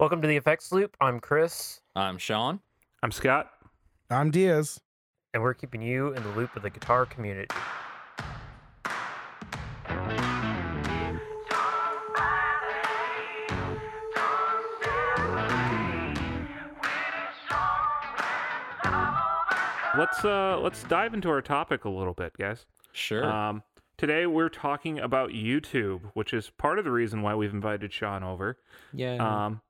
Welcome to the Effects Loop. I'm Chris, I'm Sean. I'm Scott. I'm Diaz. and we're keeping you in the loop of the guitar community. Let's uh let's dive into our topic a little bit, guys. Sure. Um today we're talking about YouTube, which is part of the reason why we've invited Sean over. yeah. Um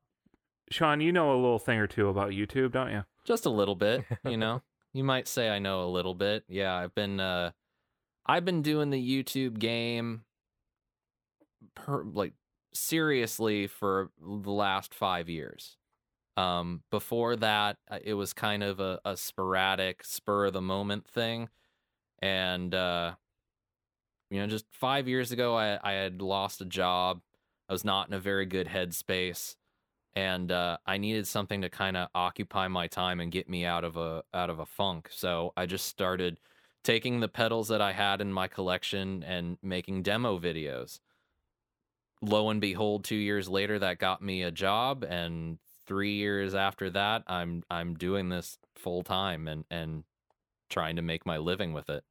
Sean, you know a little thing or two about YouTube, don't you? just a little bit, you know. you might say I know a little bit. Yeah, I've been uh I've been doing the YouTube game per, like seriously for the last 5 years. Um before that, uh, it was kind of a, a sporadic spur of the moment thing and uh you know, just 5 years ago I I had lost a job. I was not in a very good headspace and uh, I needed something to kind of occupy my time and get me out of a out of a funk. So I just started taking the pedals that I had in my collection and making demo videos. Lo and behold, two years later, that got me a job, and three years after that, I'm I'm doing this full time and and trying to make my living with it.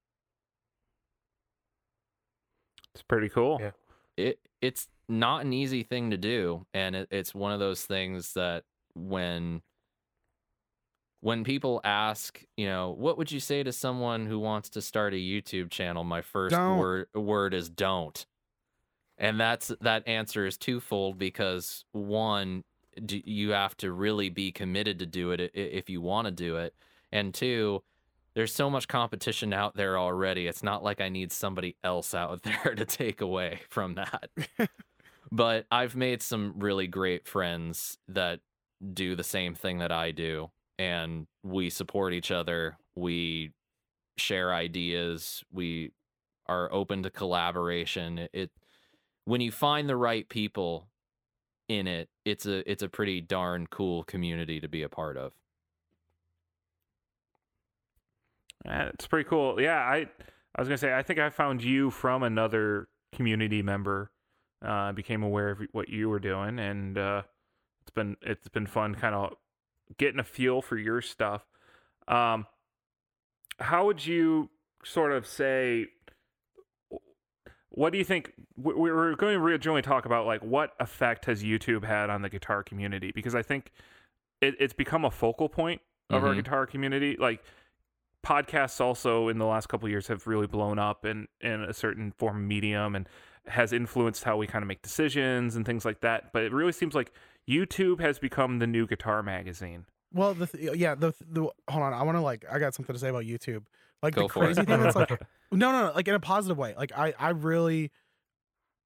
It's pretty cool. Yeah. it it's not an easy thing to do and it, it's one of those things that when when people ask you know what would you say to someone who wants to start a youtube channel my 1st word word is don't and that's that answer is twofold because one d- you have to really be committed to do it if you want to do it and two there's so much competition out there already. It's not like I need somebody else out there to take away from that. but I've made some really great friends that do the same thing that I do. And we support each other. We share ideas. We are open to collaboration. It, when you find the right people in it, it's a it's a pretty darn cool community to be a part of. It's pretty cool. Yeah, I I was gonna say I think I found you from another community member. Uh, I became aware of what you were doing, and uh, it's been it's been fun, kind of getting a feel for your stuff. Um, how would you sort of say? What do you think? we- we We're going to originally talk about like what effect has YouTube had on the guitar community because I think it, it's become a focal point of our Mhm. guitar community. Like podcasts also in the last couple of years have really blown up in in a certain form of medium and has influenced how we kind of make decisions and things like that but it really seems like youtube has become the new guitar magazine Well, the th- yeah, the, the hold on, I want to like I got something to say about YouTube. Like Go the for it. crazy thing that's like no, no, no, like in a positive way. Like I I really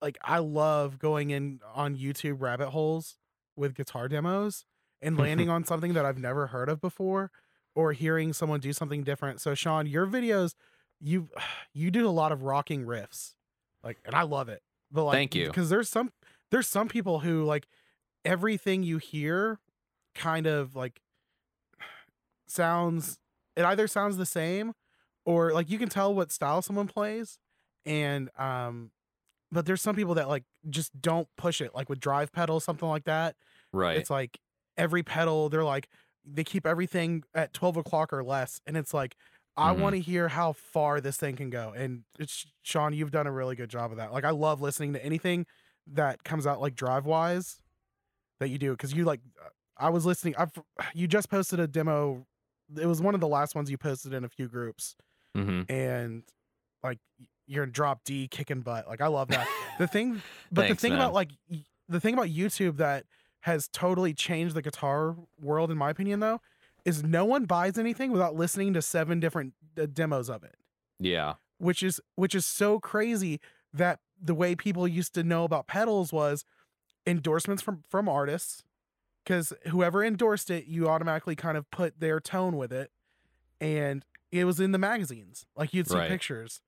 like I love going in on YouTube rabbit holes with guitar demos and landing on something that I've never heard of before or hearing someone do something different. So Sean, your videos you you do a lot of rocking riffs. Like and I love it. But like Thank you. because there's some there's some people who like everything you hear kind of like sounds it either sounds the same or like you can tell what style someone plays and um but there's some people that like just don't push it like with drive pedals something like that Right. it's like every pedal they're like they keep everything at 12 o'clock or less and it's like i Mhm. want to hear how far this thing can go and it's sean you've done a really good job of that like i love listening to anything that comes out like drive wise that you do because you like i was listening i've you just posted a demo it was one of the last ones you posted in a few groups hmm and like you're in drop D kicking butt. Like I love that. the thing, but Thanks, the thing man. about like the thing about YouTube that has totally changed the guitar world, in my opinion, though, is no one buys anything without listening to seven different uh, demos of it, Yeah. which is which is so crazy that the way people used to know about pedals was endorsements from from artists because whoever endorsed it you automatically kind of put their tone with it and it was in the magazines like you'd see Right. pictures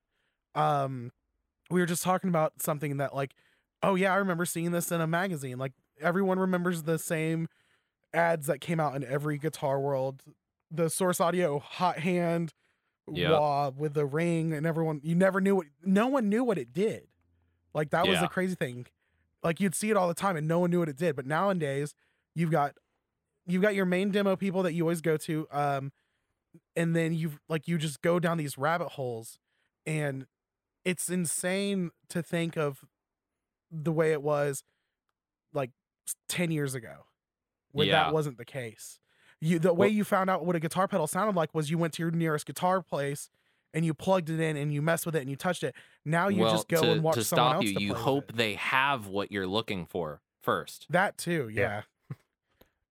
um we were just talking about something that like oh yeah i remember seeing this in a magazine like everyone remembers the same ads that came out in every guitar world. The source audio hot hand Yep. wah with the ring and everyone you never knew what no one knew what it did. Like that was the crazy thing. Like you'd see it all the time and no one knew what it did. But nowadays you've got you've got your main demo people that you always go to um and then you've like you just go down these rabbit holes. And it's insane to think of the way it was like 10 years ago when Yeah. that wasn't the case you the way Well- you found out what a guitar pedal sounded like was you went to your nearest guitar place and you plugged it in and you messed with it and you touched it now you well, just go to, and watch to someone stop else you, to you play hope it. they have what you're looking for first. That too, Yeah. yeah.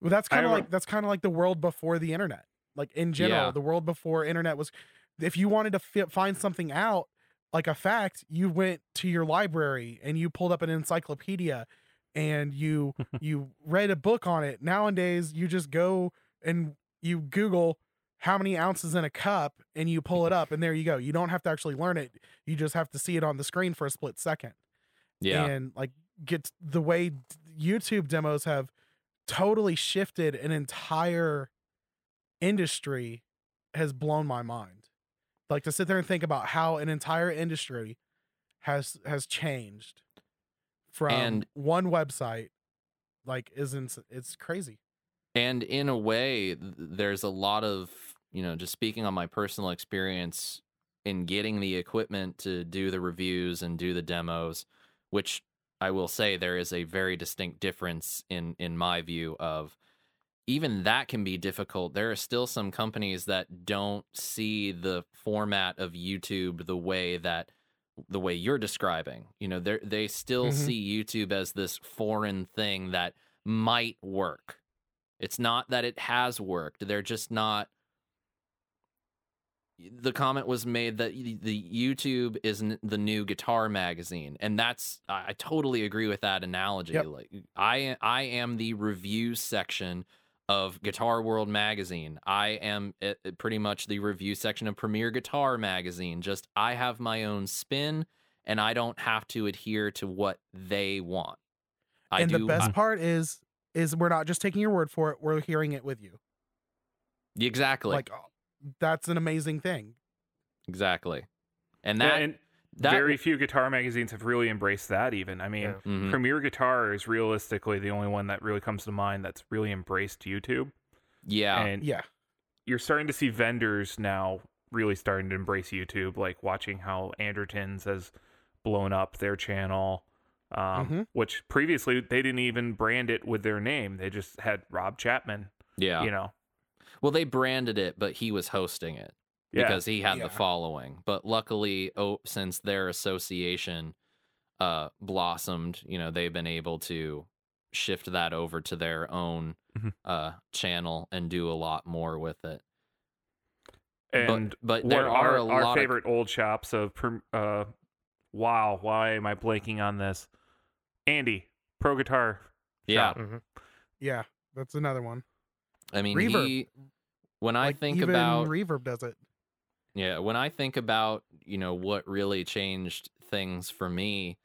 well, that's kind of like that's kind of like the world before the internet. Like in general, Yeah. the world before internet was. If you wanted to fi- find something out, like a fact, you went to your library and you pulled up an encyclopedia, and you you read a book on it. Nowadays, you just go and you Google how many ounces in a cup, and you pull it up, and there you go. You don't have to actually learn it. You just have to see it on the screen for a split second Yeah. and like get the way YouTube demos have totally shifted an entire industry has blown my mind. Like to sit there and think about how an entire industry has has changed from And- one website like isn't it's crazy. and in a way there's a lot of you know just speaking on my personal experience in getting the equipment to do the reviews and do the demos which i will say there is a very distinct difference in in my view of even that can be difficult there are still some companies that don't see the format of youtube the way that the way you're describing you know they they still Mhm. see youtube as this foreign thing that might work it's not that it has worked. They're just not. The comment was made that the YouTube is the new guitar magazine, and that's I I totally agree with that analogy. Yep. Like I I am the review section of Guitar World magazine. I am uh, uh, pretty much the review section of Premier Guitar magazine. Just I have my own spin, and I don't have to adhere to what they want. I and do the best part is is we're not just taking your word for it, we're hearing it with you. exactly. Like oh, that's an amazing thing. Exactly. And Yeah, that, and that very few guitar magazines have really embraced that. Even I mean, Yeah. Mhm. Premier Guitar is realistically the only one that really comes to mind that's really embraced YouTube. yeah. And Yeah. you're starting to see vendors now really starting to embrace YouTube, like watching how Andertons has blown up their channel, um, Mhm. which previously they didn't even brand it with their name. They just had Rob Chapman, yeah. you know. Well, they branded it, but he was hosting it Yeah. because he had Yeah. the following. But luckily, oh, since their association uh, blossomed, you know, they've been able to shift that over to their own Mhm. uh, channel and do a lot more with it. and but but there are our, a our lot favorite old shops of uh wow why am i blanking on this andy pro guitar of yeah. shop. hmm Yeah. That's another one. I mean, Reverb. he when I think even about Reverb does it. Yeah, when I think about, you know, what really changed things for me,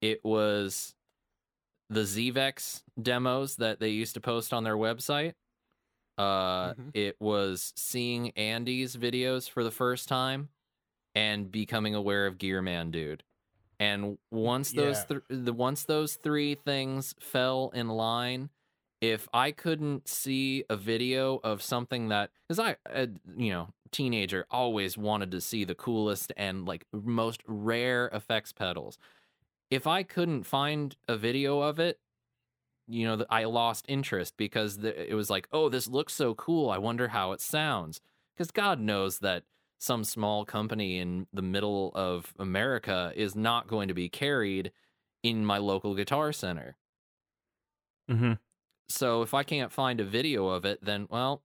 it was the Zvex demos that they used to post on their website. Uh Mhm. it was seeing Andy's videos for the first time and becoming aware of Gearman Dude. And once those Yeah. th- the once those three things fell in line, if I couldn't see a video of something that cuz I uh, you know, teenager always wanted to see the coolest and like most rare effects pedals. If I couldn't find a video of it, you know, I lost interest because the, it was like, "Oh, this looks so cool. I wonder how it sounds." Cuz God knows that some small company in the middle of America is not going to be carried in my local guitar center. mm-hmm. So if I can't find a video of it, then well,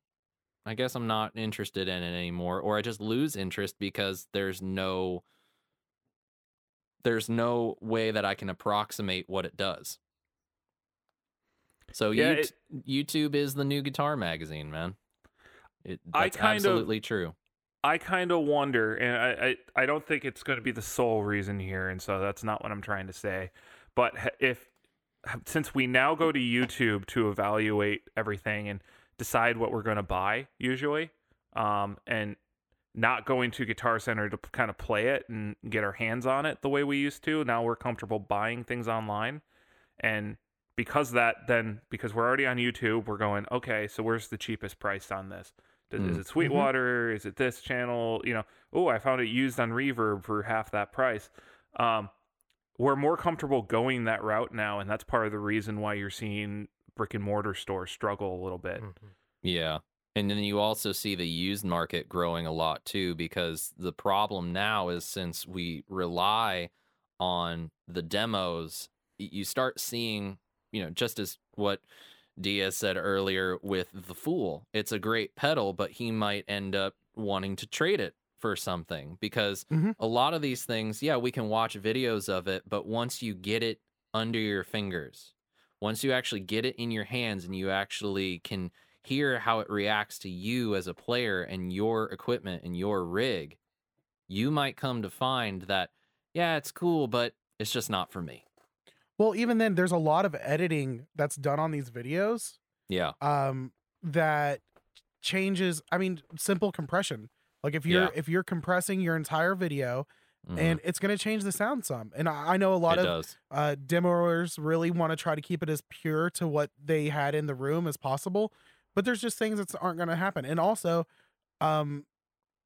I guess I'm not interested in it anymore, or I just lose interest because there's no there's no way that I can approximate what it does. So Yeah, Yout- YouTube is the new guitar magazine, man. It, I that's kind of- absolutely true. I kind of wonder, and I, I I don't think it's going to be the sole reason here, and so that's not what I'm trying to say. But if since we now go to YouTube to evaluate everything and decide what we're going to buy, usually, um, and not going to Guitar Center to kind of play it and get our hands on it the way we used to. Now we're comfortable buying things online, and because that then because we're already on YouTube, we're going okay. So where's the cheapest price on this? Does, Is Mm. it Sweetwater? Is it this channel? You know, oh, I found it used on Reverb for half that price. Um, we're more comfortable going that route now, and that's part of the reason why you're seeing brick and mortar stores struggle a little bit. Mhm. Yeah. And then you also see the used market growing a lot too, because the problem now is since we rely on the demos, you start seeing, you know, just as what Diaz said earlier with the Fool. It's a great pedal, but he might end up wanting to trade it for something because Mhm. a lot of these things, yeah, we can watch videos of it, but once you get it under your fingers, once you actually get it in your hands and you actually can hear how it reacts to you as a player and your equipment and your rig, you might come to find that, yeah, it's cool, but it's just not for me. Well, even then, there's a lot of editing that's done on these videos Yeah. um, that changes. I mean, simple compression. Like if you're Yeah. if you're compressing your entire video, Mhm. and it's going to change the sound some. And I, I know a lot it of uh, demoers really want to try to keep it as pure to what they had in the room as possible, but there's just things that aren't going to happen. And also, um,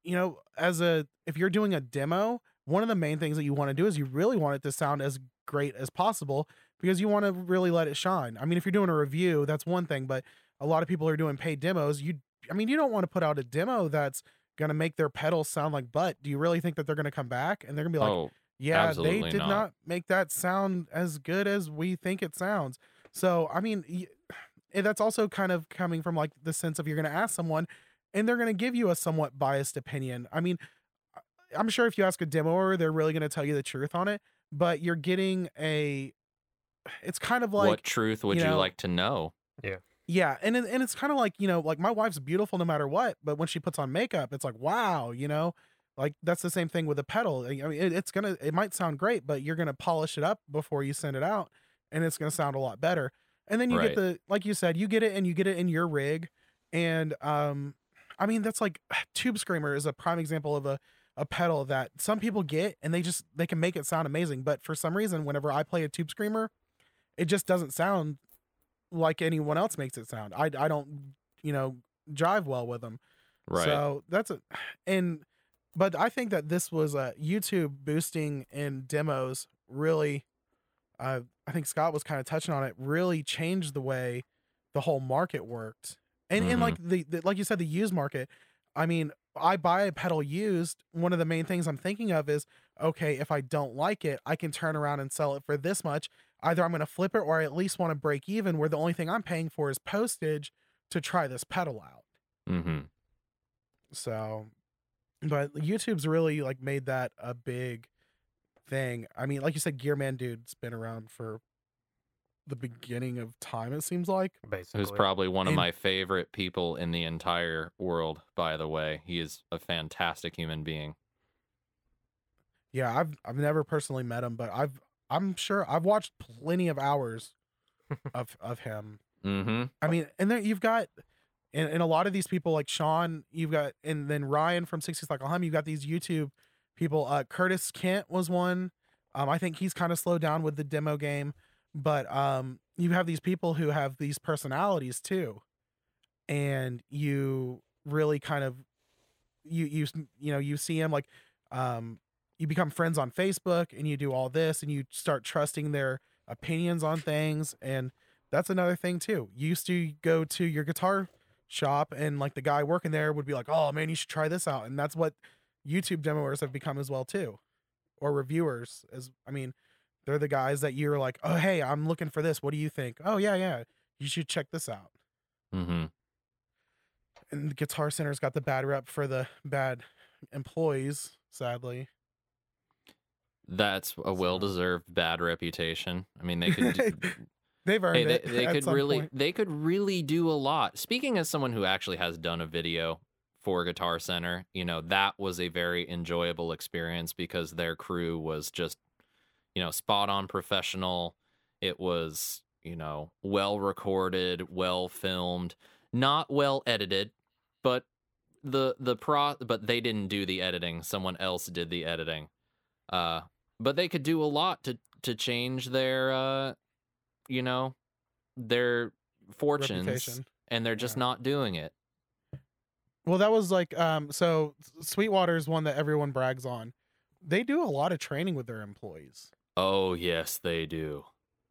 you know, as a if you're doing a demo, one of the main things that you want to do is you really want it to sound as great as possible because you want to really let it shine. I mean, if you're doing a review, that's one thing, but a lot of people are doing paid demos. You, I mean, you don't want to put out a demo that's going to make their pedals sound like butt. Do you really think that they're going to come back and they're going to be like, oh, yeah, they did not. not. make that sound as good as we think it sounds. So, I mean, y- that's also kind of coming from like the sense of you're going to ask someone and they're going to give you a somewhat biased opinion. I mean, I- I'm sure if you ask a demoer, they're really going to tell you the truth on it, but you're getting a it's kind of like what truth would you you, like to know? yeah, and it- and it's kind of like you know, like my wife's beautiful no matter what, but when she puts on makeup, it's like wow, you know, like that's the same thing with a pedal. I mean, it, it's gonna, it might sound great, but you're gonna polish it up before you send it out, and it's gonna sound a lot better. And then you Right. get the, like you said, you get it and you get it in your rig, and um, I mean that's like Tube Screamer is a prime example of a a pedal that some people get and they just they can make it sound amazing, but for some reason, whenever I play a Tube Screamer, it just doesn't sound like anyone else makes it sound. I I don't you know jive well with them. Right. So that's a and but I think that this was a YouTube boosting and demos really uh I think Scott was kind of touching on it really changed the way the whole market worked. And and Mhm. like the, the like you said the used market, I mean, I buy a pedal used, one of the main things I'm thinking of is okay, if I don't like it, I can turn around and sell it for this much. Either I'm going to flip it or I at least want to break even where the only thing I'm paying for is postage to try this pedal out. mm-hmm. So, but YouTube's really like made that a big thing. I mean, like you said, Gearman Dude's been around for the beginning of time. It seems like. Basically. Who's probably one of And- my favorite people in the entire world, by the way. He is a fantastic human being. Yeah, I've I've never personally met him, but I've I'm sure I've watched plenty of hours of of him. Mm-hmm. I mean, and then you've got and, and a lot of these people like Sean, you've got and then Ryan from 60 Cycle Hum, you've got these YouTube people. Uh Curtis Kent was one. Um, I think he's kind of slowed down with the demo game, but um you have these people who have these personalities too. And you really kind of you you you know, you see him like um you become friends on Facebook and you do all this and you start trusting their opinions on things and that's another thing too. You used to go to your guitar shop and like the guy working there would be like, "Oh man, you should try this out." And that's what YouTube demoers have become as well too. Or reviewers as I mean, they're the guys that you're like, "Oh, hey, I'm looking for this. What do you think?" "Oh, yeah, yeah. You should check this out." Mm-hmm. And the Guitar Center's got the bad rep for the bad employees, sadly. That's a well-deserved bad reputation. I mean, they could do, They've earned hey, they, it. they could really point. they could really do a lot. Speaking as someone who actually has done a video for Guitar Center, you know, that was a very enjoyable experience because their crew was just you know, spot on professional. It was, you know, well recorded, well filmed, not well edited, but the the pro but they didn't do the editing. Someone else did the editing. Uh but they could do a lot to to change their uh you know, their fortunes Reputation. and they're just Yeah. not doing it. Well, that was like um so Sweetwater is one that everyone brags on. They do a lot of training with their employees. Oh, yes, they do.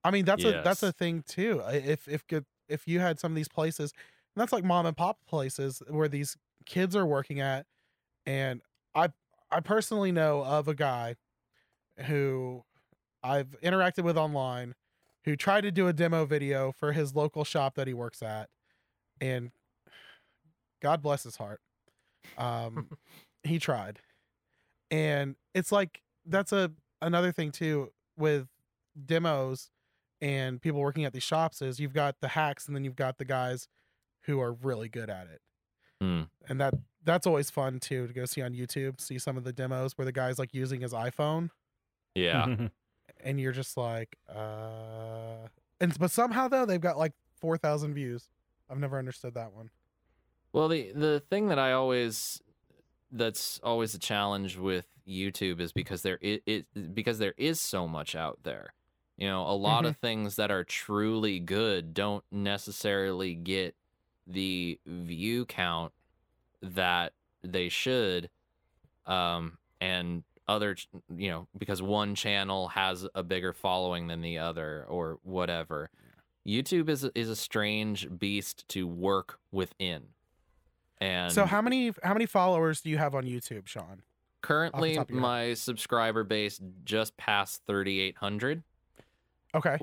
I mean, that's a that's a thing too. If if if you had some of these places, and that's like mom and pop places where these kids are working at, and I I personally know of a guy who I've interacted with online who tried to do a demo video for his local shop that he works at, and God bless his heart, um, he tried, and it's like that's a another thing too with demos and people working at these shops is you've got the hacks and then you've got the guys who are really good at it. Hmm. And that that's always fun too to go see on YouTube, see some of the demos where the guy's like using his iPhone Yeah. and you're just like uh and but somehow though they've got like 4000 views. I've never understood that one. Well, the the thing that I always that's always a challenge with YouTube is because there it, it because there is so much out there. You know, a lot of things that are truly good don't necessarily get the view count that they should um and other you know because one channel has a bigger following than the other or whatever. YouTube is is a strange beast to work within. And so how many how many followers do you have on YouTube, Sean? currently your head? my subscriber base just passed 3800 Okay.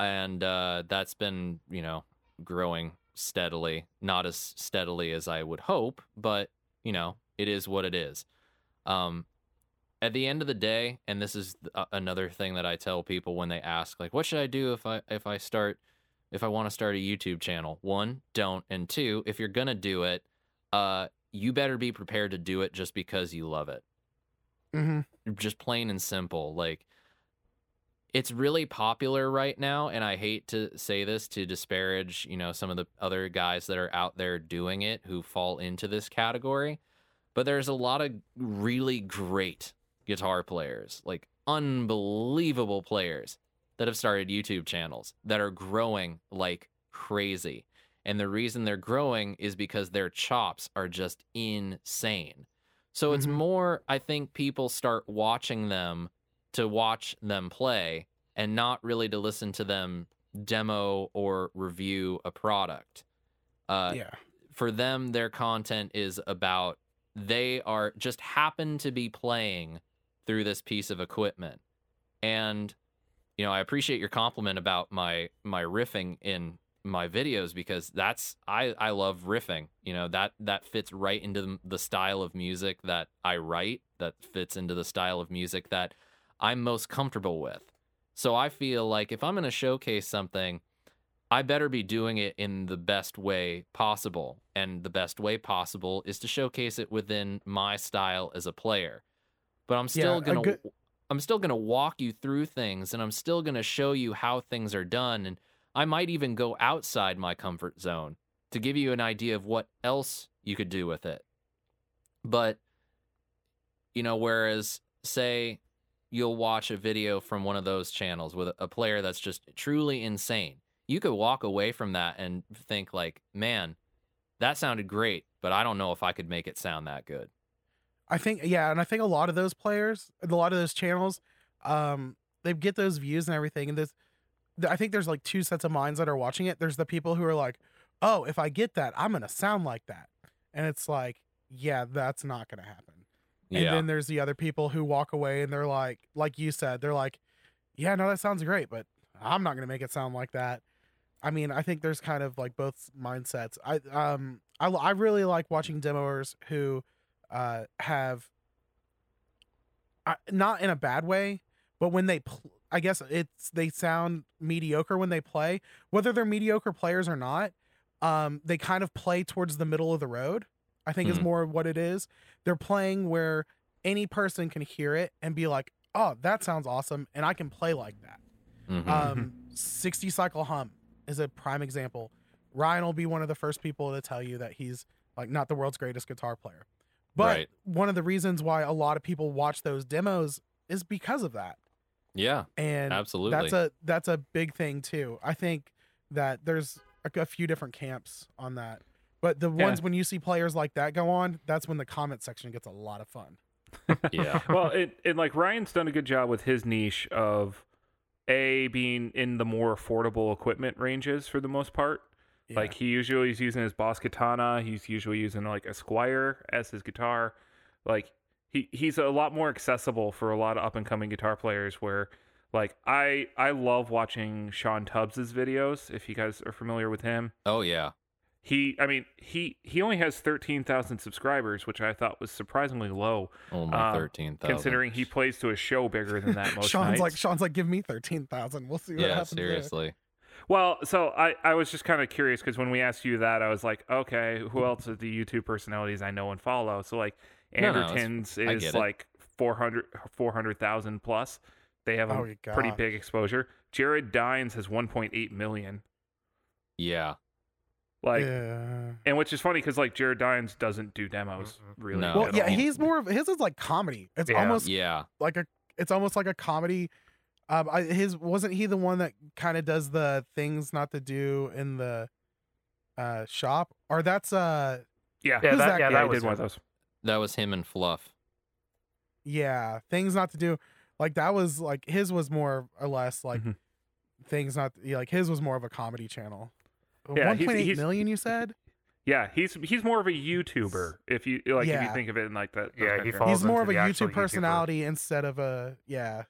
and uh, that's been you know growing steadily not as steadily as i would hope but you know it is what it is um at the end of the day and this is th- another thing that i tell people when they ask like what should i do if i if i start if i want to start a youtube channel one don't and two if you're gonna do it uh you better be prepared to do it just because you love it Mm-hmm. just plain and simple like it's really popular right now and i hate to say this to disparage you know some of the other guys that are out there doing it who fall into this category but there's a lot of really great guitar players like unbelievable players that have started youtube channels that are growing like crazy and the reason they're growing is because their chops are just insane so it's Mhm. more i think people start watching them to watch them play and not really to listen to them demo or review a product. Uh, yeah. For them, their content is about they are just happen to be playing through this piece of equipment. And you know, I appreciate your compliment about my my riffing in my videos because that's I I love riffing. You know, that that fits right into the- style of music that I write, that fits into the style of music that I'm most comfortable with. So I feel like if I'm going to showcase something, I better be doing it in the best way possible. And the best way possible is to showcase it within my style as a player. But I'm still Yeah, going to good- I'm still to walk you through things and I'm still going to show you how things are done and I might even go outside my comfort zone to give you an idea of what else you could do with it. But you know, whereas say you'll watch a video from one of those channels with a player that's just truly insane. You could walk away from that and think like, "Man, that sounded great, but I don't know if I could make it sound that good." I think yeah, and I think a lot of those players, a lot of those channels, um, they get those views and everything. And this, I think there's like two sets of minds that are watching it. There's the people who are like, "Oh, if I get that, I'm gonna sound like that," and it's like, yeah, that's not gonna happen. Yeah. And then there's the other people who walk away and they're like, like you said, they're like, yeah, no, that sounds great, but I'm not gonna make it sound like that. I mean, I think there's kind of like both mindsets. I um I I really like watching demoers who uh have I, not in a bad way, but when they pl- I guess it's they sound mediocre when they play, whether they're mediocre players or not. Um, they kind of play towards the middle of the road. I think is Mhm. more what it is. They're playing where any person can hear it and be like, "Oh, that sounds awesome," and I can play like that. Mhm. Um, 60 cycle hum is a prime example. Ryan will be one of the first people to tell you that he's like not the world's greatest guitar player. But Right. one of the reasons why a lot of people watch those demos is because of that. yeah, And absolutely. that's a that's a big thing too. I think that there's a, a few different camps on that. But the Yeah. ones when you see players like that go on, that's when the comment section gets a lot of fun. Yeah. well, it, and like Ryan's done a good job with his niche of a being in the more affordable equipment ranges for the most part. Yeah. Like he usually is using his Boss Katana. He's usually using like a Squier as his guitar. Like he he's a lot more accessible for a lot of up and coming guitar players. Where like I I love watching Sean Tubbs's videos. If you guys are familiar with him, Oh yeah. he I mean he he only has thirteen thousand subscribers, which I thought was surprisingly low Only Um, thirteen thousand. considering he plays to a show bigger than that most Sean's nights. like Sean's like, give me thirteen thousand. We'll see what Yeah, happens. there." seriously. Well, so I, I was just kind of curious because when we asked you that, I was like, okay, who else are the YouTube personalities I know and follow? So like No, no, it's- Andertons is get it. like 400 400,000 plus. They have oh, a Oh, your pretty big exposure. Jared Dines has 1.8 million. Yeah. Like, yeah. and which is funny because like Jared Dines doesn't do demos really. No. Well, at yeah, all. he's more of his is like comedy. It's Yeah. almost Yeah. like a it's almost like a comedy. Um, I, his wasn't he the one that kind of does the things not to do in the uh shop, or that's uh yeah, Yeah, that, that yeah, yeah, that he was did one him. of those. That was him and Fluff. yeah things not to do like that was like his was more or less like Mhm. things not yeah, like his was more of a comedy channel. Yeah, One he's- point eight he's- million, you said? Yeah, he's he's more of a YouTuber if you like if you think of it in like that. Yeah, he falls He's more of a the actual YouTube YouTuber. personality instead of a yeah.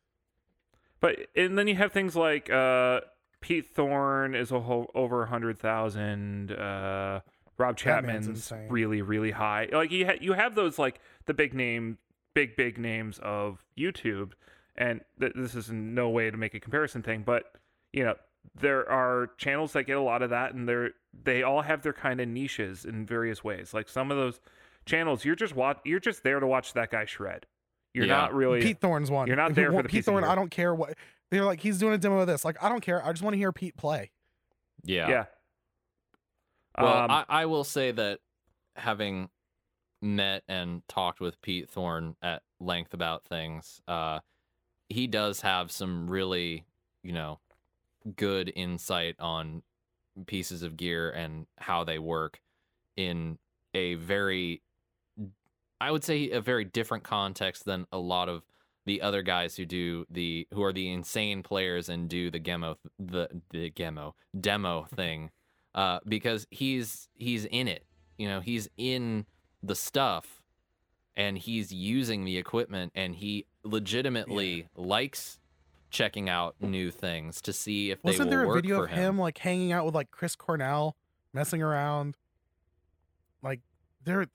But and then you have things like uh, Pete Thorne is a whole, over a hundred thousand. Uh, Rob Chapman's really really high. Like you ha- you have those like the big name, big big names of YouTube, and th- this is in no way to make a comparison thing, but you know there are channels that get a lot of that, and they're they all have their kind of niches in various ways. Like some of those channels, you're just watch you're just there to watch that guy shred. You're Yeah. not really Pete Thorne's one. You're not Who there for the Pete piece of Thorne. I don't care what they're like. He's doing a demo of this. Like I don't care. I just want to hear Pete play. Yeah. yeah. Well, Um, I, I will say that having met and talked with Pete Thorne at length about things, uh, he does have some really, you know, good insight on pieces of gear and how they work in a very, I would say, a very different context than a lot of the other guys who do the who are the insane players and do the gemo the the gemo demo thing uh, because he's he's in it. You know, he's in the stuff, and he's using the equipment, and he legitimately likes checking out new things to see if they work. Wasn't there a video of him like hanging out with like Chris Cornell, messing around? Like there,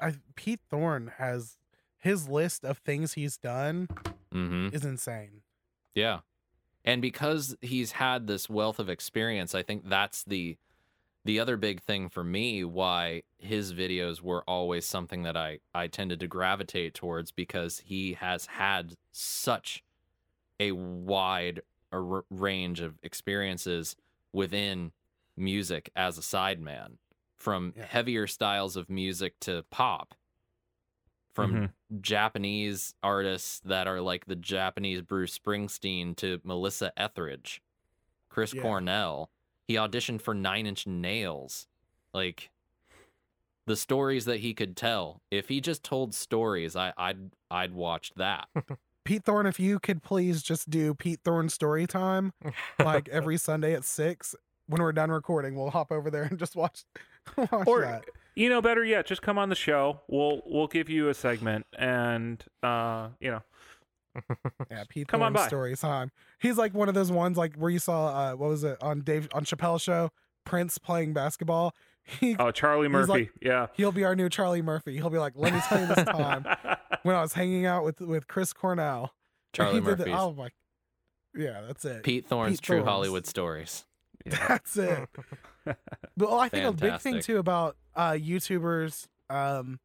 I, Pete Thorne has his list of things he's done Mm-hmm. is insane. Yeah. And because he's had this wealth of experience, I think that's the the other big thing for me why his videos were always something that I I tended to gravitate towards because he has had such a wide range of experiences within music as a sideman from Yeah. heavier styles of music to pop from Mhm. Japanese artists that are like the Japanese Bruce Springsteen to Melissa Etheridge, Chris Yeah. Cornell. He auditioned for Nine Inch Nails. Like the stories that he could tell. If he just told stories, I, I'd I'd watch that. Pete Thorne, if you could please just do Pete Thorne story time like every Sunday at six. When we're done recording, we'll hop over there and just watch or that. you know, better yet, just come on the show. We'll we'll give you a segment, and uh, you know, Yeah, Pete Come on Thorne by. story time. He's like one of those ones like where you saw uh what was it on Dave on Chappelle show, Prince playing basketball. He oh Charlie Murphy, like- yeah. he'll be our new Charlie Murphy. He'll be like, let me tell you this time when I was hanging out with with Chris Cornell. Charlie he did Murphy's. the, oh my, yeah, that's it. Pete Thorne's Pete True Thorne's. Hollywood Stories. Yeah. That's it. But well, I think a big thing too about uh YouTubers um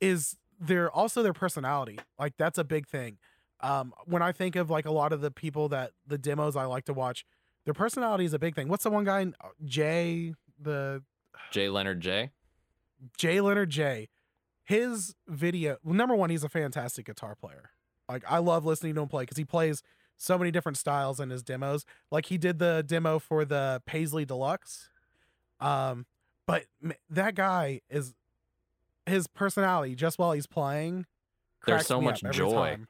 is their also their personality. Like that's a big thing. Um when I think of like a lot of the people that the demos I like to watch, their personality is a big thing. What's the one guy uh, Jay the Jay Leonard J. Jay Leonard J. His video, well, number one, he's a fantastic guitar player. Like I love listening to him play because he plays so many different styles in his demos. Like he did the demo for the Paisley Deluxe. Um, but that guy is his personality just while he's playing. There's so much joy. time.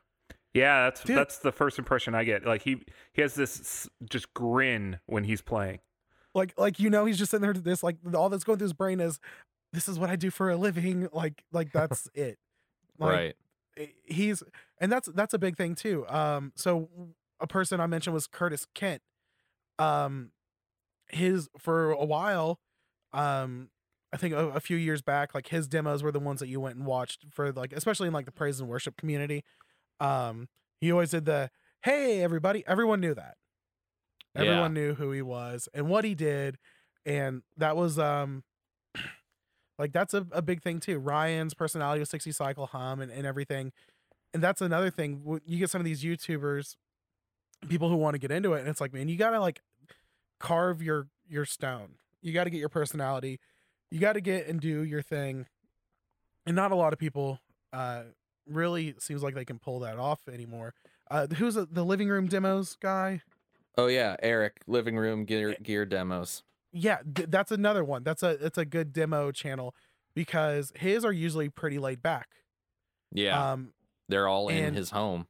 Yeah, that's Dude. that's the first impression I get. Like he he has this just grin when he's playing. Like like you know he's just sitting there to this like all that's going through his brain is this is what I do for a living. Like like that's it. Like, right. he's and that's that's a big thing too um so a person i mentioned was curtis kent. Um his for a while um i think a, a few years back like his demos were the ones that you went and watched for like especially in like the praise and worship community. Um he always did the hey everybody everyone knew that. Yeah. everyone knew who he was and what he did and that was um like that's a, a big thing too ryan's personality with 60 cycle hum and, and everything and that's another thing you get some of these youtubers people who want to get into it and it's like man you gotta like carve your your stone. You gotta get your personality. You gotta get and do your thing. And not a lot of people uh really seems like they can pull that off anymore. Uh who's the, the living room demos guy? Oh yeah, Eric, living room gear gear demos. yeah th- that's another one. That's a it's a good demo channel because his are usually pretty laid back. Yeah, um they're all in and- his home.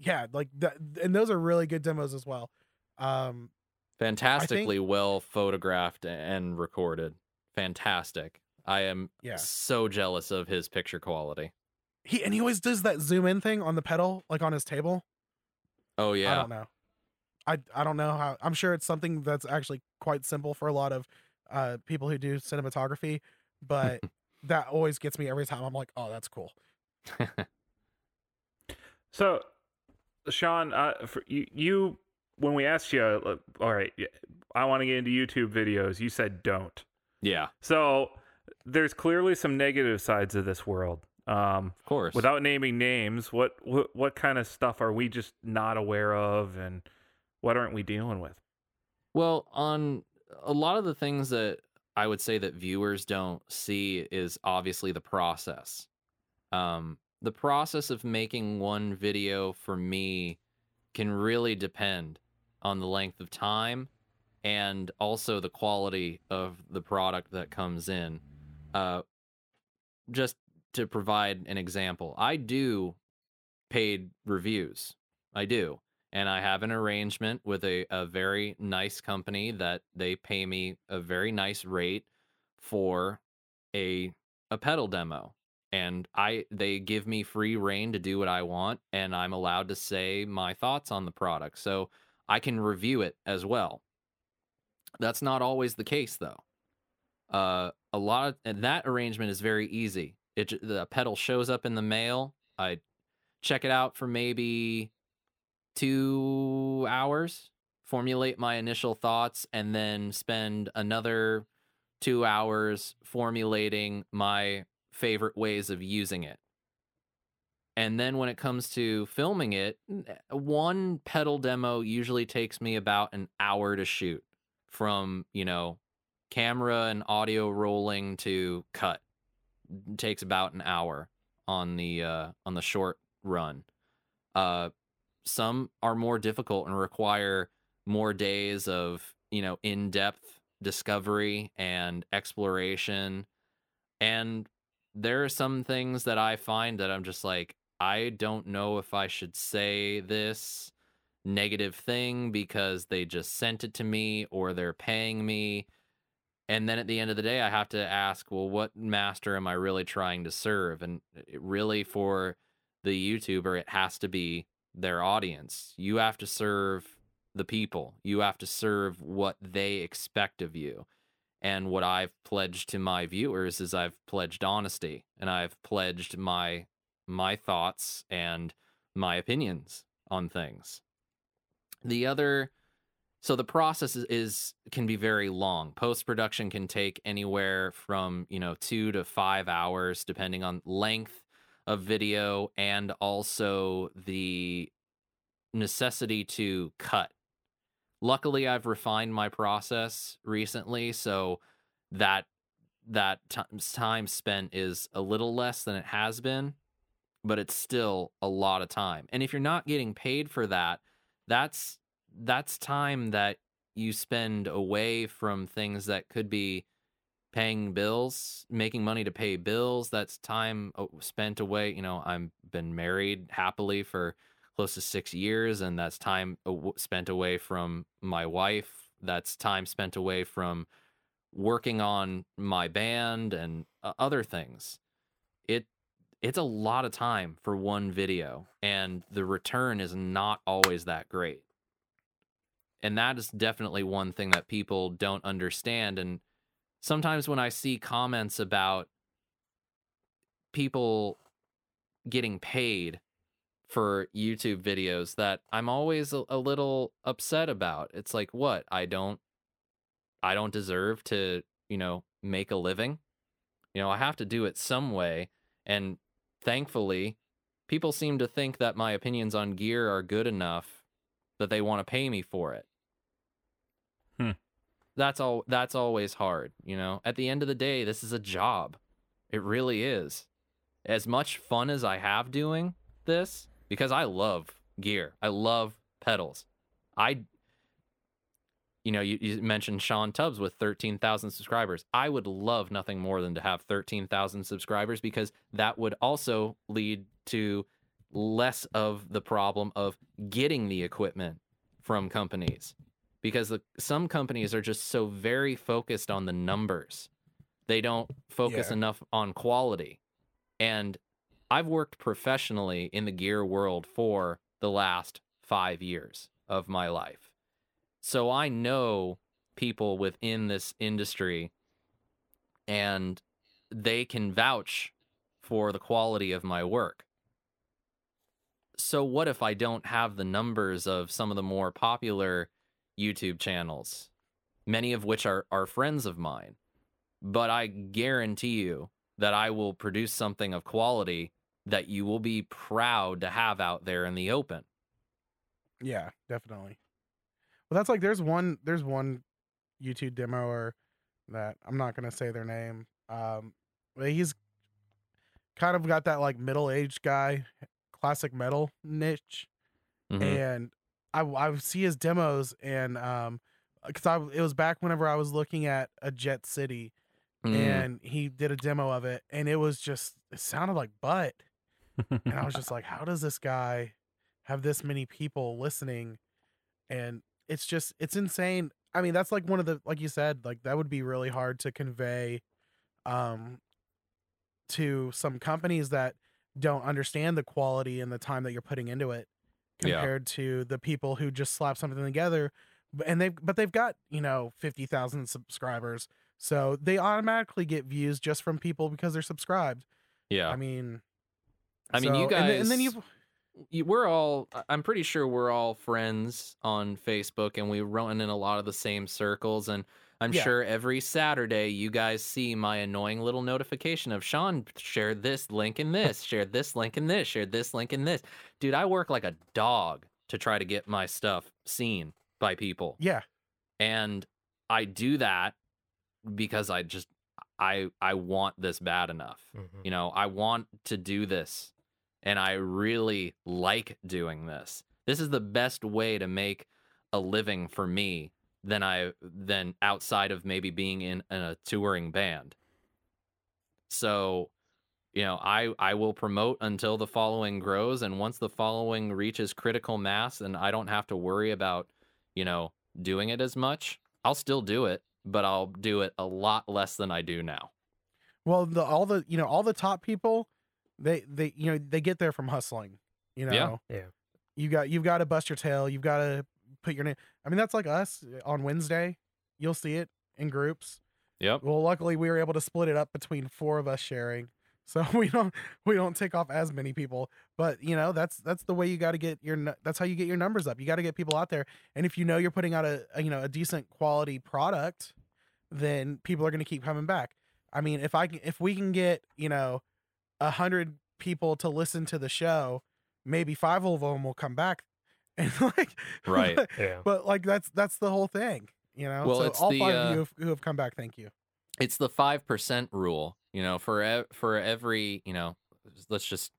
Yeah like that and those are really good demos as well um Fantastically well photographed and recorded. Fantastic. I am yeah so jealous of his picture quality. he and he always does that zoom in thing on the pedal like on his table Oh yeah. i don't know i i don't know how i'm sure it's something that's actually quite simple for a lot of uh people who do cinematography but that always gets me every time i'm like oh that's cool So, Sean, uh, for you, you when we asked you, uh, all right, I want to get into YouTube videos, you said don't. yeah, So there's clearly some negative sides of this world. Um, of course. without naming names, what, what what kind of stuff are we just not aware of, and what aren't we dealing with? Well, on a lot of the things that I would say that viewers don't see is obviously the process. Um, the process of making one video for me can really depend on the length of time and also the quality of the product that comes in. Uh, just to provide an example, I do paid reviews. I do and I have an arrangement with a, a very nice company that they pay me a very nice rate for a a pedal demo and I they give me free reign to do what I want and I'm allowed to say my thoughts on the product so I can review it as well. That's not always the case though. Uh a lot of and that arrangement is very easy. It the pedal shows up in the mail. I check it out for maybe two hours, formulate my initial thoughts, and then spend another two hours formulating my favorite ways of using it. And then when it comes to filming it, one pedal demo usually takes me about an hour to shoot from, you know, camera and audio rolling to cut. It takes about an hour on the uh on the short run. Uh some are more difficult and require more days of you know in-depth discovery and exploration and there are some things that i find that i'm just like i don't know if i should say this negative thing because they just sent it to me or they're paying me and then at the end of the day i have to ask well what master am i really trying to serve and uh, really for the youtuber it has to be their audience. You have to serve the people. You have to serve what they expect of you. And what I've pledged to my viewers is I've pledged honesty and I've pledged my my thoughts and my opinions on things. The other so the process is, is can be very long. Post production can take anywhere from, you know, 2 to 5 hours depending on length of video and also the necessity to cut. Luckily, I've refined my process recently, so that that ti- time spent is a little less than it has been, but it's still a lot of time. And if you're not getting paid for that, that's that's time that you spend away from things that could be paying bills, making money to pay bills. That's time oh, spent away. You know, I've been married happily for close to six years, and that's time spent away from my wife. That's time spent away from working on my band and uh, other things. It it's a lot of time for one video, and the return is not always that great. And that is definitely one thing that people don't understand. And sometimes when I see comments about people getting paid for YouTube videos that I'm always a, a little upset about. It's like, what? I don't I don't deserve to, you know, make a living. You know, I have to do it some way and thankfully people seem to think that my opinions on gear are good enough that they want to pay me for it. Hmm. That's all that's always hard, you know. At the end of the day, this is a job. It really is. As much fun as I have doing this because I love gear. I love pedals. I you know, you, you mentioned Sean Tubbs with 13,000 subscribers. I would love nothing more than to have 13,000 subscribers because that would also lead to less of the problem of getting the equipment from companies because the, some companies are just so very focused on the numbers. They don't focus Yeah. enough on quality. And I've worked professionally in the gear world for the last 5 years of my life. So I know people within this industry and they can vouch for the quality of my work. So what if I don't have the numbers of some of the more popular YouTube channels, many of which are are friends of mine? But I guarantee you that I will produce something of quality that you will be proud to have out there in the open. Yeah, definitely. Well, that's like there's one there's one YouTube demoer that I'm not gonna say their name. Um, but he's kind of got that like middle aged guy, classic metal niche, Mhm. and I I see his demos and um, because I it was back whenever I was looking at a Jet City Mm. and he did a demo of it and it was just it sounded like butt and I was just like, how does this guy have this many people listening? And it's just, it's insane. I mean, that's like one of the, like you said, like that would be really hard to convey um, to some companies that don't understand the quality and the time that you're putting into it Yeah. compared to the people who just slap something together. And they've, but they've got, you know, 50,000 subscribers. So they automatically get views just from people because they're subscribed. yeah. I mean, I mean, you guys, and then, and then you we're all i'm pretty sure we're all friends on facebook and we run in a lot of the same circles and i'm Yeah. sure every saturday you guys see my annoying little notification of sean shared this link in this shared this link in this shared this link in this dude i work like a dog to try to get my stuff seen by people yeah, and i do that because i just i i want this bad enough Mhm. you know, I want to do this and I really like doing this. This is the best way to make a living for me than I than outside of maybe being in, in a touring band. So, you know, I I will promote until the following grows and once the following reaches critical mass and I don't have to worry about, you know, doing it as much, I'll still do it, but I'll do it a lot less than I do now. Well, the all the you know all the top people, they they you know they get there from hustling. You know, Yeah. Yeah. you got you've got to bust your tail. You've got to put your name. I mean, that's like us eh, on Wednesday. You'll see it in groups. Yep. Well, luckily we were able to split it up between four of us sharing, so we don't we don't take off as many people. But you know that's that's the way you got to get your that's how you get your numbers up. You got to get people out there, and if you know you're putting out a, a you know a decent quality product, then people are going to keep coming back. I mean, if I can, if we can get you know a hundred people to listen to the show, maybe five of them will come back, and like Right. Yeah. But like that's that's the whole thing, you know. Well, so it's all the, five uh, of you who have come back, thank you. it's the 5% rule you know for ev- for every you know let's just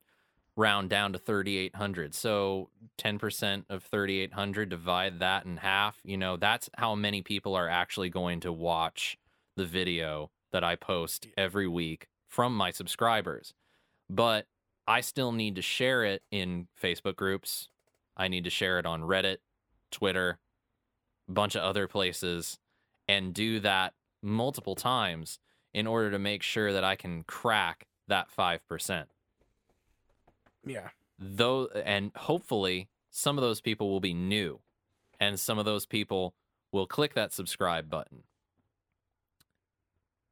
round down to 3800 so 10% of 3800 divide that in half you know that's how many people are actually going to watch the video that i post every week from my subscribers but i still need to share it in facebook groups. I need to share it on reddit twitter a bunch of other places and do that multiple times in order to make sure that i can crack that 5% Yeah. though and hopefully some of those people will be new and some of those people will click that subscribe button.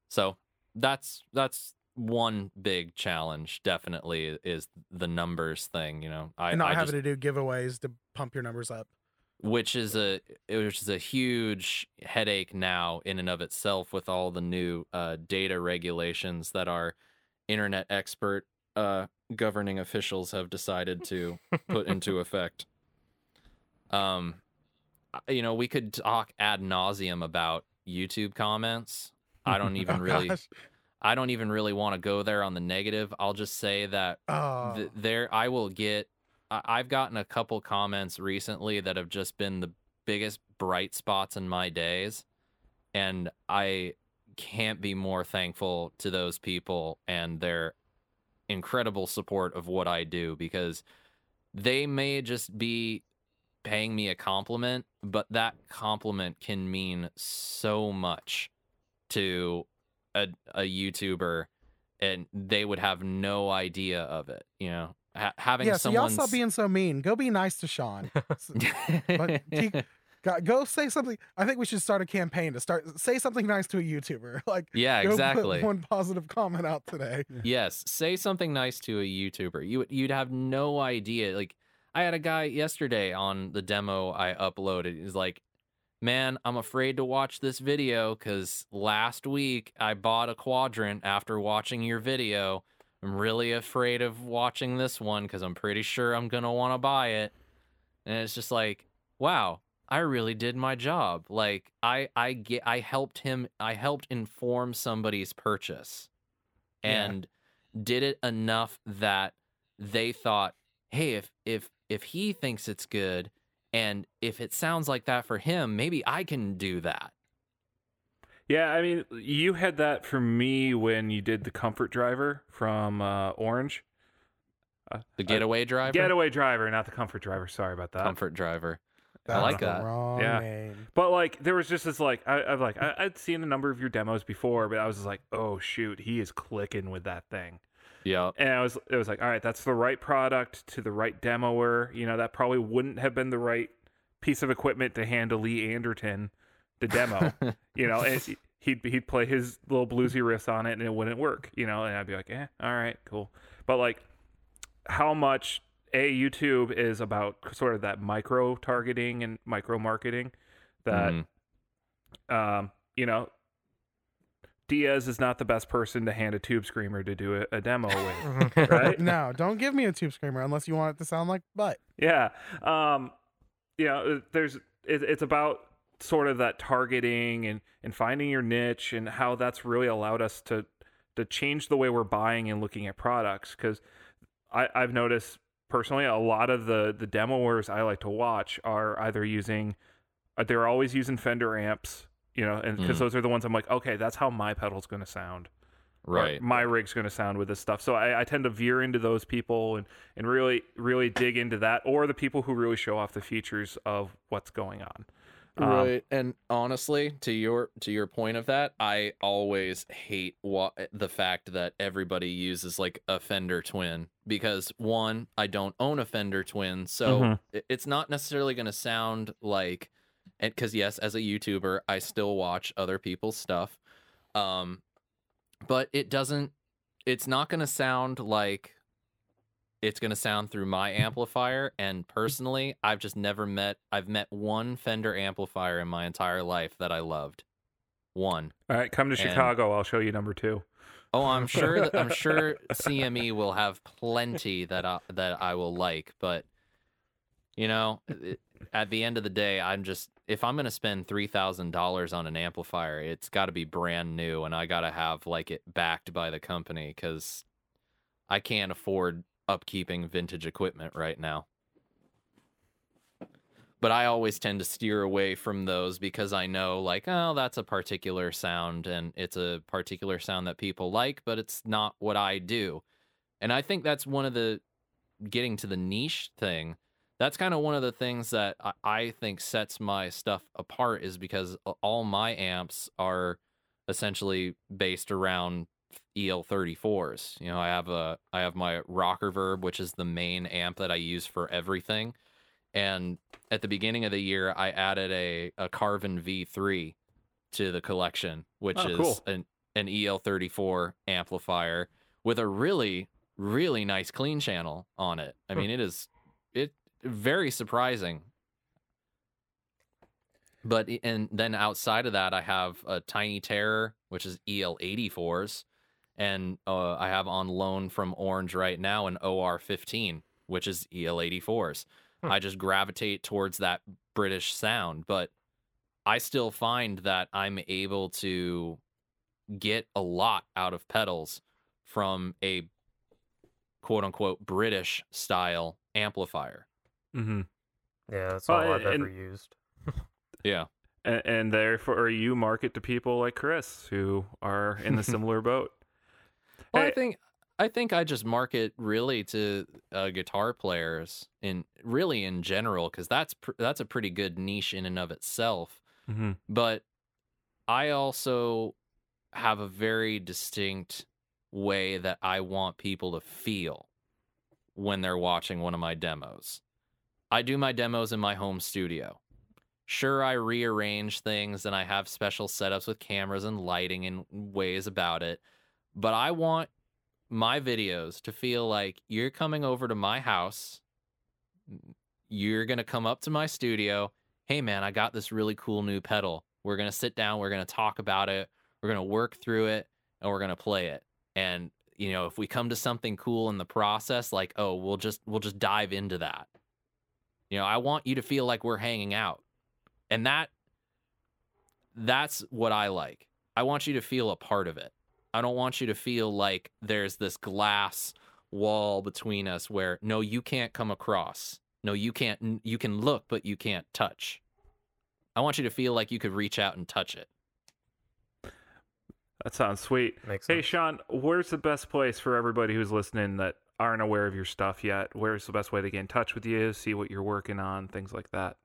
So that's that's one big challenge definitely is the numbers thing you know i, and not I having just, to do giveaways to pump your numbers up. which is a which is a huge headache now in and of itself with all the new uh, data regulations that our internet expert uh, governing officials have decided to put into effect. Um, you know, we could talk ad nauseum about YouTube comments. I don't even Oh, really, gosh. I don't even really want to go there on the negative. I'll just say that Oh. th- there I will get I- I've gotten a couple comments recently that have just been the biggest bright spots in my days and I can't be more thankful to those people and their incredible support of what I do because they may just be paying me a compliment but that compliment can mean so much to a, a YouTuber and they would have no idea of it. You know, ha- having yeah, so y'all stop being so mean. Go be nice to Sean. But he- go, go say something. I think we should start a campaign to start say something nice to a YouTuber. Like yeah, go put exactly. one positive comment out today. Yes, say something nice to a YouTuber. You you'd have no idea. Like I had a guy yesterday on the demo I uploaded. He's like, "Man, I'm afraid to watch this video cuz last week I bought a quadrant after watching your video. I'm really afraid of watching this one cuz I'm pretty sure I'm going to want to buy it." And it's just like, "Wow, I really did my job. Like I I get I helped him I helped inform somebody's purchase." Yeah. and did it enough that they thought, "Hey, if if if he thinks it's good and if it sounds like that for him, maybe I can do that." Yeah, I mean, you had that for me when you did the comfort driver from uh, Orange. The getaway driver, Getaway driver, not the comfort driver. Sorry about that. comfort driver. I like that. Wrong Yeah. name. But like, there was just this like, I, I've like, I, I'd seen a number of your demos before, but I was just like, oh shoot, he is clicking with that thing. Yeah, And I was, it was like, all right, that's the right product to the right demoer. You know, that probably wouldn't have been the right piece of equipment to handle Lee Anderton, the demo. you know, and he'd he'd play his little bluesy riffs on it, and it wouldn't work. You know, and I'd be like, eh, all right, cool. But like, how much a YouTube is about sort of that micro targeting and micro marketing that Mhm. um, you know, Diaz is not the best person to hand a tube screamer to do a, a demo with. Right? No, don't give me a tube screamer unless you want it to sound like butt. yeah. Um, you know, there's it, it's about sort of that targeting and and finding your niche and how that's really allowed us to to change the way we're buying and looking at products because I I've noticed personally a lot of the the demoers I like to watch are either using uh, they're always using Fender amps you know and because Mhm. those are the ones I'm like okay that's how my pedal's going to sound right. my rig's going to sound with this stuff so I, I tend to veer into those people and and really really dig into that or the people who really show off the features of what's going on Um, right and honestly to your to your point of that i always hate wa- the fact that everybody uses like a fender twin because one i don't own a fender twin so Mhm. it's not necessarily going to sound like and because yes as a youtuber i still watch other people's stuff um but it doesn't it's not going to sound like it's going to sound through my amplifier and personally i've just never met i've met one fender amplifier in my entire life that i loved. One. All right come to And- chicago i'll show you number two. Oh i'm sure that, i'm sure cme will have plenty that I, that i will like but you know at the end of the day i'm just if i'm going to spend $3000 on an amplifier it's got to be brand new and i got to have like it backed by the company because i can't afford upkeeping vintage equipment right now. But I always tend to steer away from those because I know, like, oh, that's a particular sound and it's a particular sound that people like, but it's not what I do. And I think that's one of the getting to the niche thing. That's kind of one of the things that I, I think sets my stuff apart is because all my amps are essentially based around EL34s. You know, I have a I have my Rockerverb, which is the main amp that I use for everything. And at the beginning of the year, I added a a Carvin V3 to the collection, which Oh, is cool. an an EL34 amplifier with a really really nice clean channel on it. I mean, it is it very surprising. But and then outside of that, I have a Tiny Terror, which is EL84s, and uh, I have on loan from Orange right now an OR15, which is EL84s. Hmm. I just gravitate towards that British sound, but I still find that I'm able to get a lot out of pedals from a quote unquote British style amplifier. Mm-hmm. Yeah, that's Well, all I've and- ever used. Yeah. And, and therefore, you market to people like Chris who are in the similar boat. Well, I think I think I just market really to uh, guitar players in really in general because that's pr- that's a pretty good niche in and of itself. Mm-hmm. But I also have a very distinct way that I want people to feel when they're watching one of my demos. I do my demos in my home studio. Sure, I rearrange things and I have special setups with cameras and lighting and ways about it, but I want my videos to feel like you're coming over to my house. You're going to come up to my studio. Hey, man, I got this really cool new pedal. We're going to sit down. We're going to talk about it. We're going to work through it and we're going to play it. And, you know, if we come to something cool in the process, like, oh, we'll just, we'll just dive into that. You know, I want you to feel like we're hanging out. And that, that's what I like. I want you to feel a part of it. I don't want you to feel like there's this glass wall between us where no you can't come across. No you can't you can look but you can't touch. I want you to feel like you could reach out and touch it. That sounds sweet. Makes Hey, sense. Sean, where's the best place for everybody who's listening that aren't aware of your stuff yet? Where's the best way to get in touch with you, see what you're working on, things like that?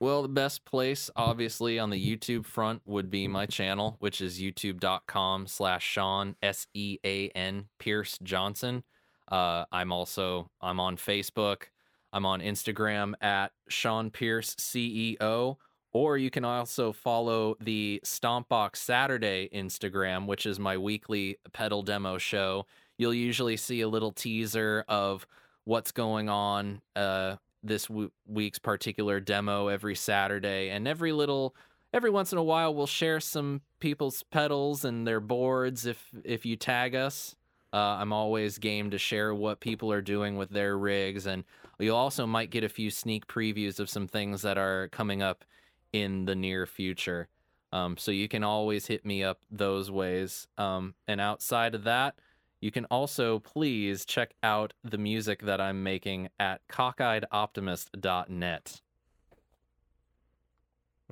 Well, the best place, obviously, on the YouTube front would be my channel, which is youtube.com slash Sean, S E A N Pierce Johnson. Uh, I'm also, I'm on Facebook. I'm on Instagram at Sean Pierce CEO. Or you can also follow the Stompbox Saturday Instagram, which is my weekly pedal demo show. You'll usually see a little teaser of what's going on uh, this w- week's particular demo every Saturday, and every little every once in a while we'll share some people's pedals and their boards if if you tag us. Uh, I'm always game to share what people are doing with their rigs, and you also might get a few sneak previews of some things that are coming up in the near future. Um, so you can always hit me up those ways. Um, and outside of that, you can also please check out the music that I'm making at cockeyedoptimist.net,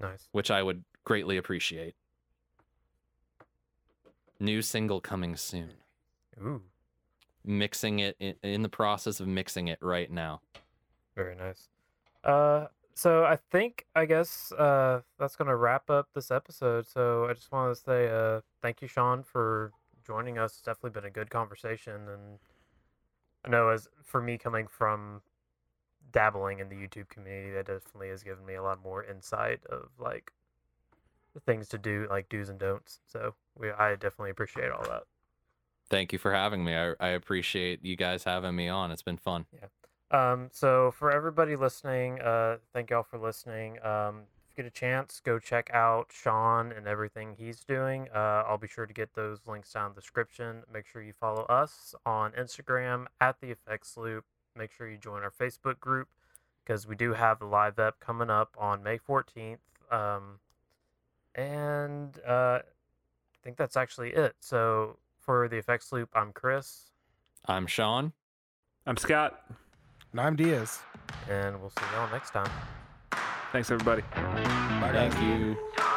Nice. which I would greatly appreciate. New single coming soon. Ooh, Mixing it in, in the process of mixing it right now. very nice. Uh, so I think I guess uh that's gonna wrap up this episode. So I just want to say uh thank you, Sean, for joining us. It's definitely been a good conversation, and I know as for me coming from dabbling in the YouTube community, that definitely has given me a lot more insight of like the things to do, like do's and don'ts. So we, I definitely appreciate all that. Thank you for having me. I, I appreciate you guys having me on. It's been fun. Yeah. Um, so for everybody listening, uh, thank y'all for listening. Um, get a chance, go check out Sean and everything he's doing. Uh, I'll be sure to get those links down in the description. Make sure you follow us on Instagram at the Effects Loop. Make sure you join our Facebook group because we do have the live ep coming up on May 14th. Um, and uh, I think that's actually it. So for the Effects Loop, I'm Chris. I'm Sean. I'm Scott. And I'm Diaz. And we'll see y'all next time. Thanks, everybody. Bye, guys. Thank you.